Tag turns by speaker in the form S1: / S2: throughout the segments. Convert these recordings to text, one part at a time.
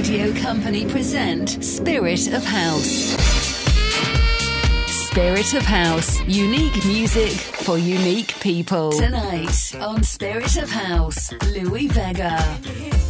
S1: Radio Company present Spirit of House. Spirit of House. Unique music for unique people. Tonight on Spirit of House, Louie Vega.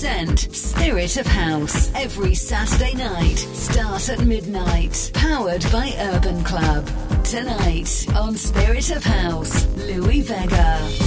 S2: Present Spirit of House every Saturday night. Start at midnight. Powered by Urban Club. Tonight on Spirit of House, Louie Vega.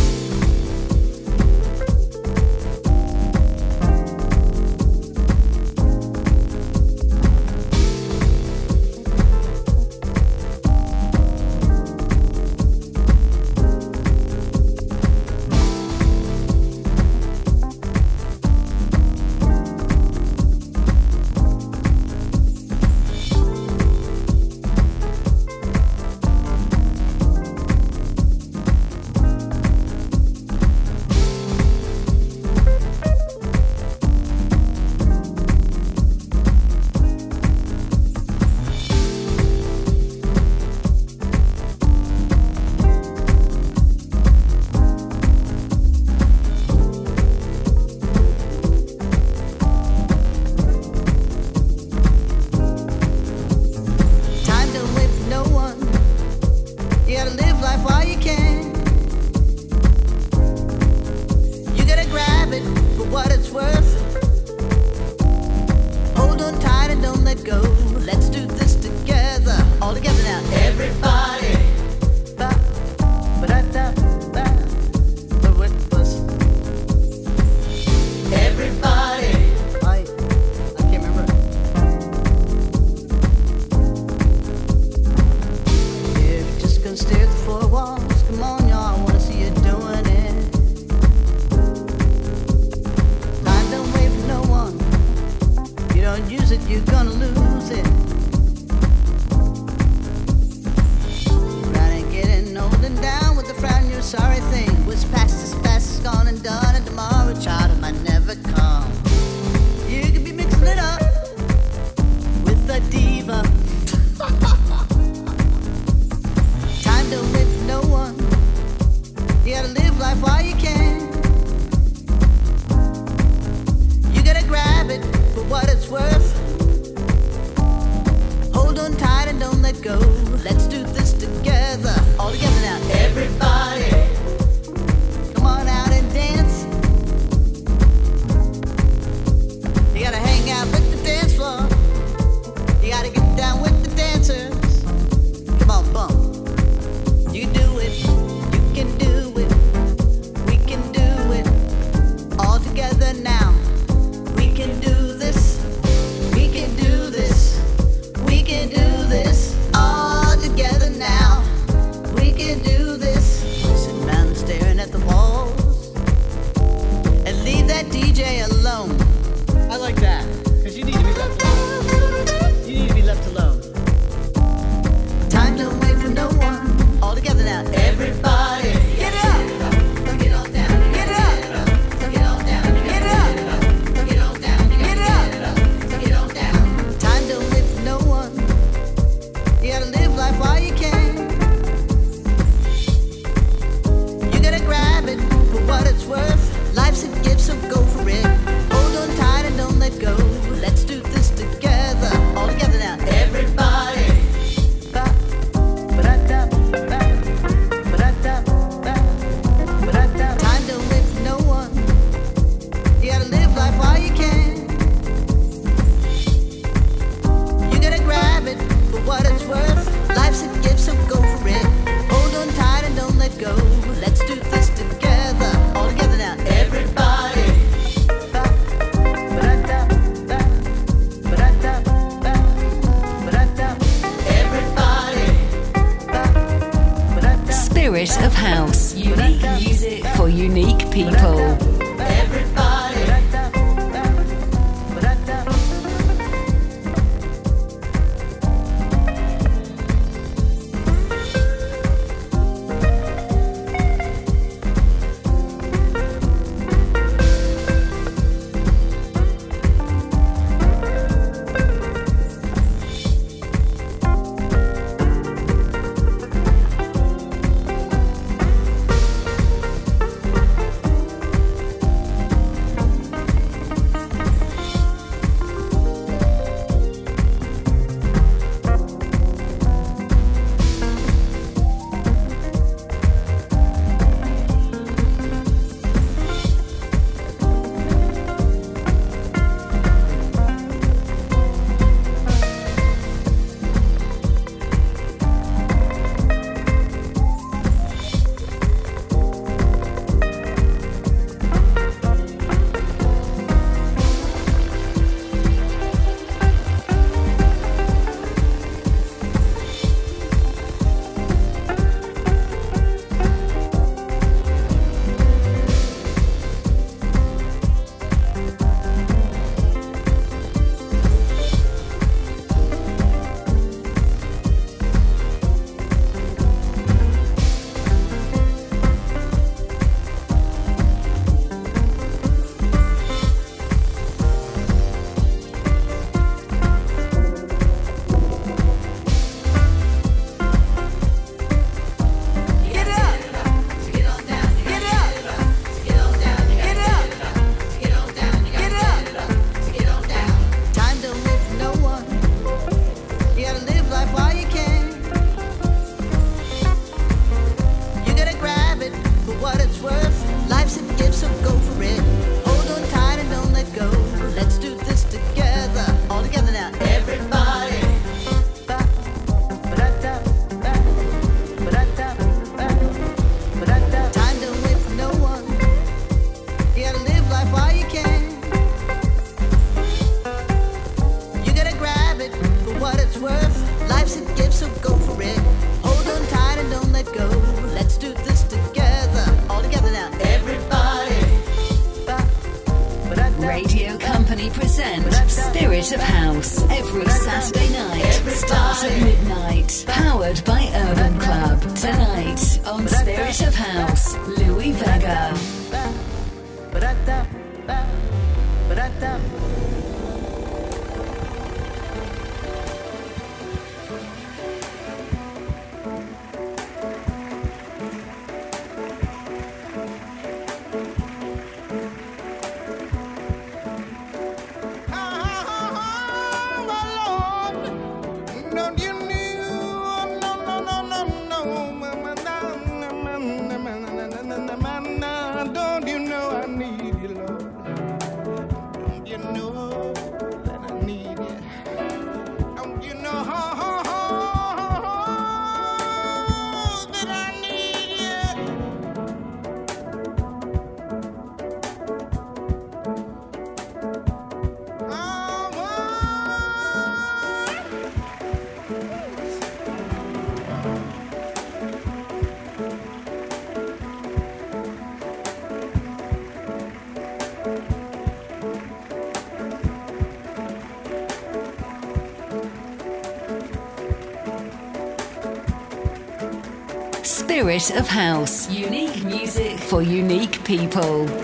S3: Unique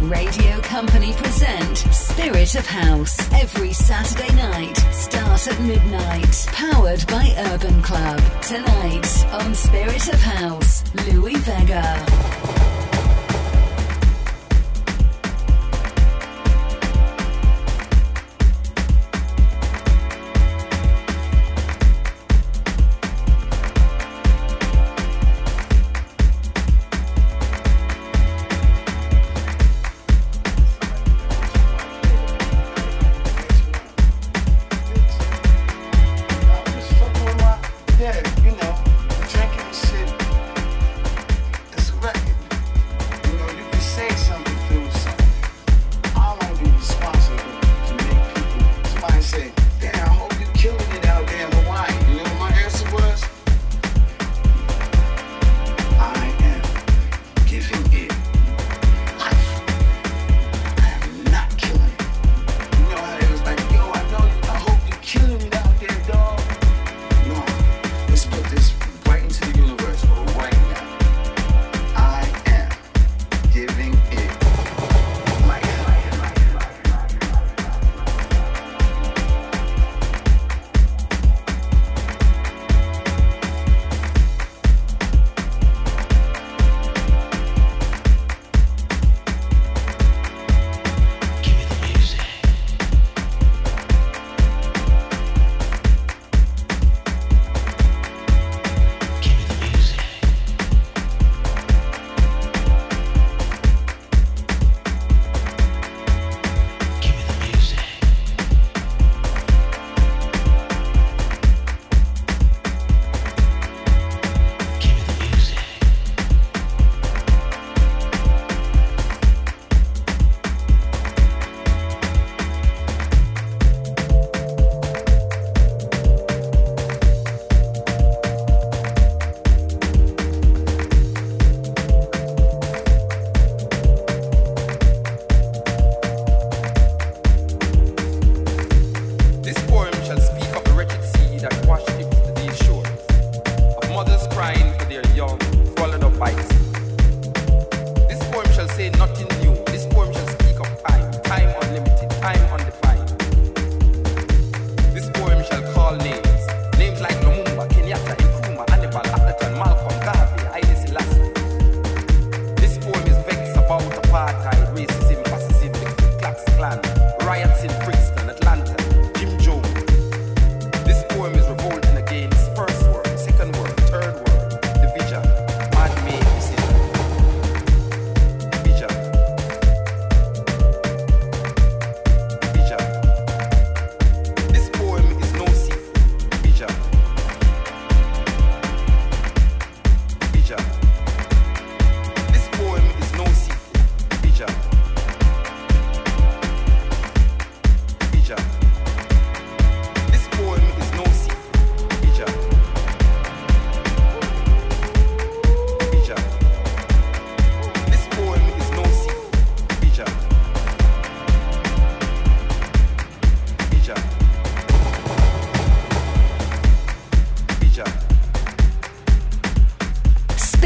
S3: people.
S4: Company present Spirit of House every Saturday night. Start at midnight. Powered by Urban Club. Tonight on Spirit of House, Louie Vega.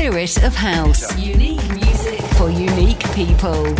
S4: Spirit of House. Unique music for unique people.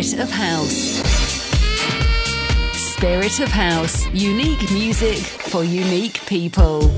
S3: Spirit of House. Spirit of House, unique music for unique people.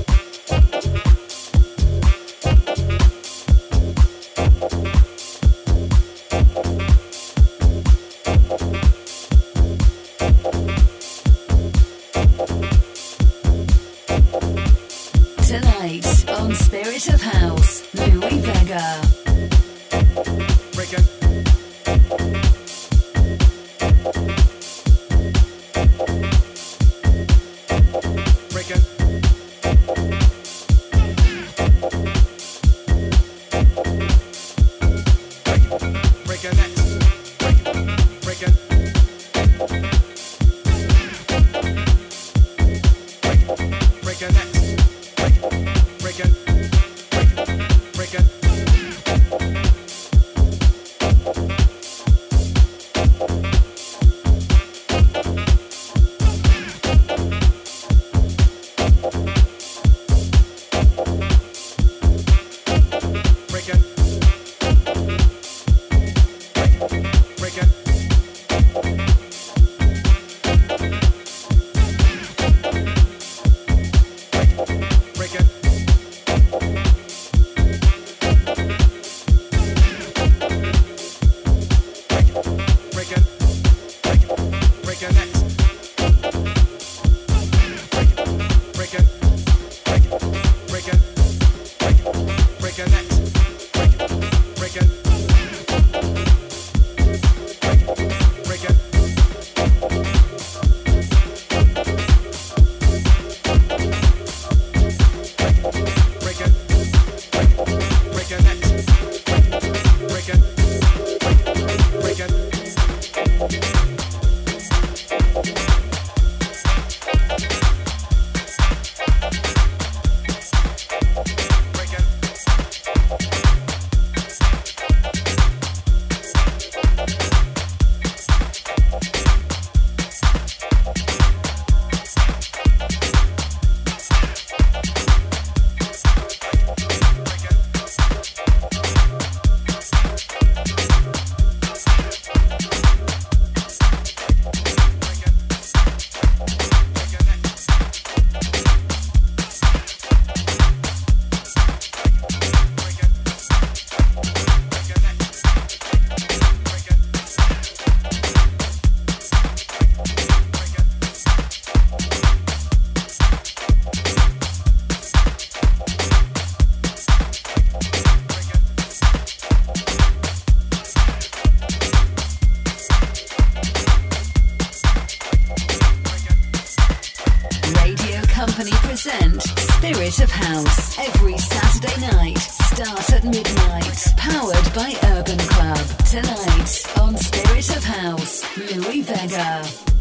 S5: Mega.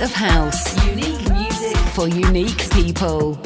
S5: Of House. Unique music for unique people.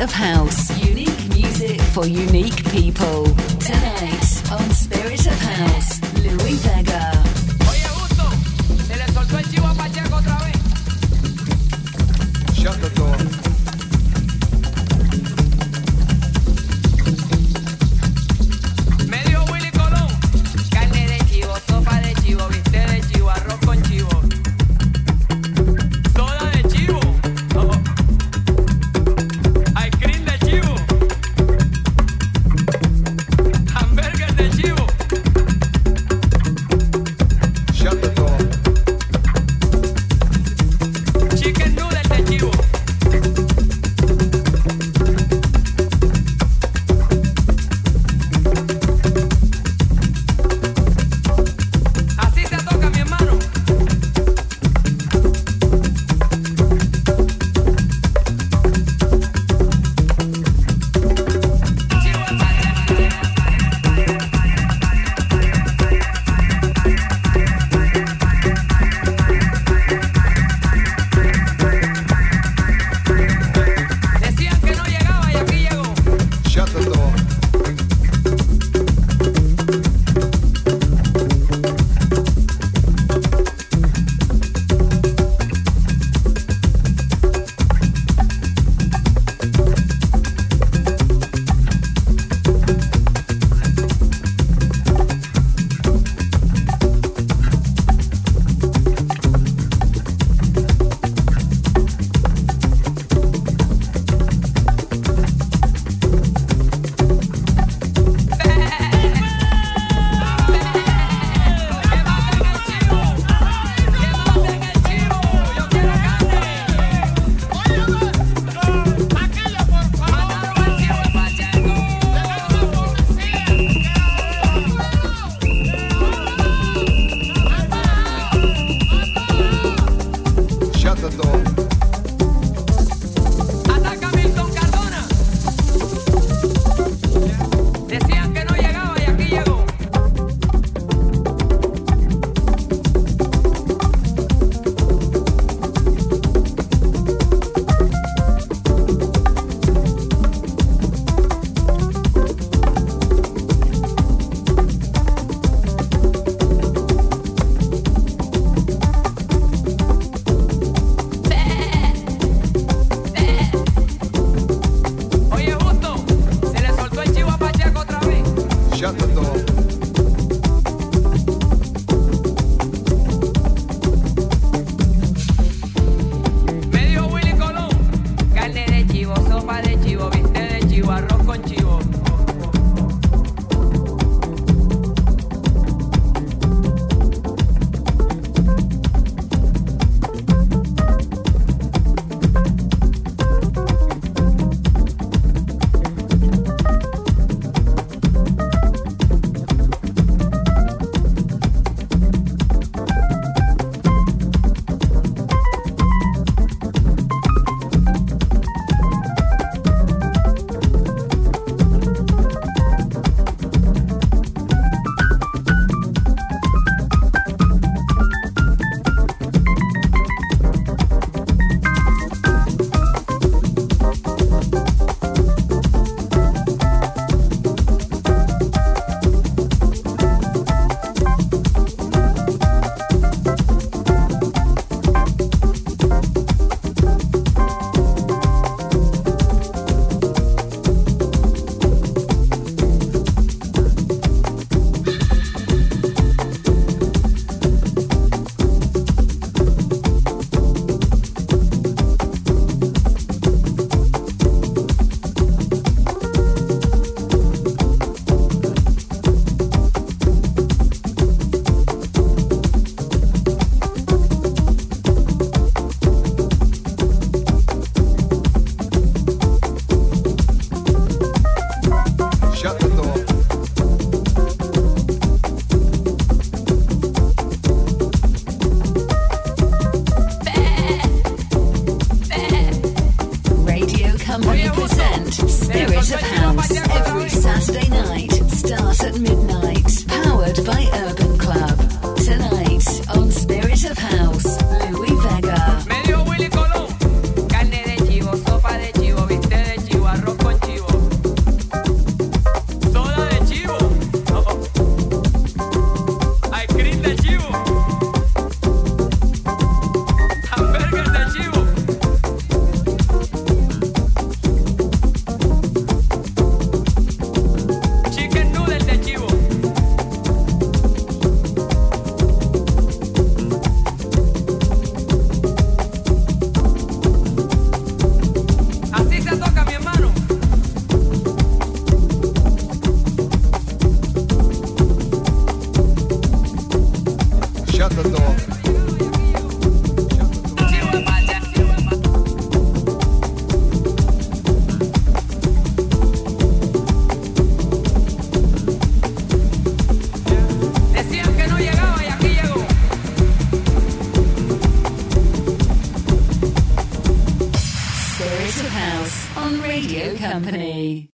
S1: Of House. Unique music for unique people.
S6: Tonight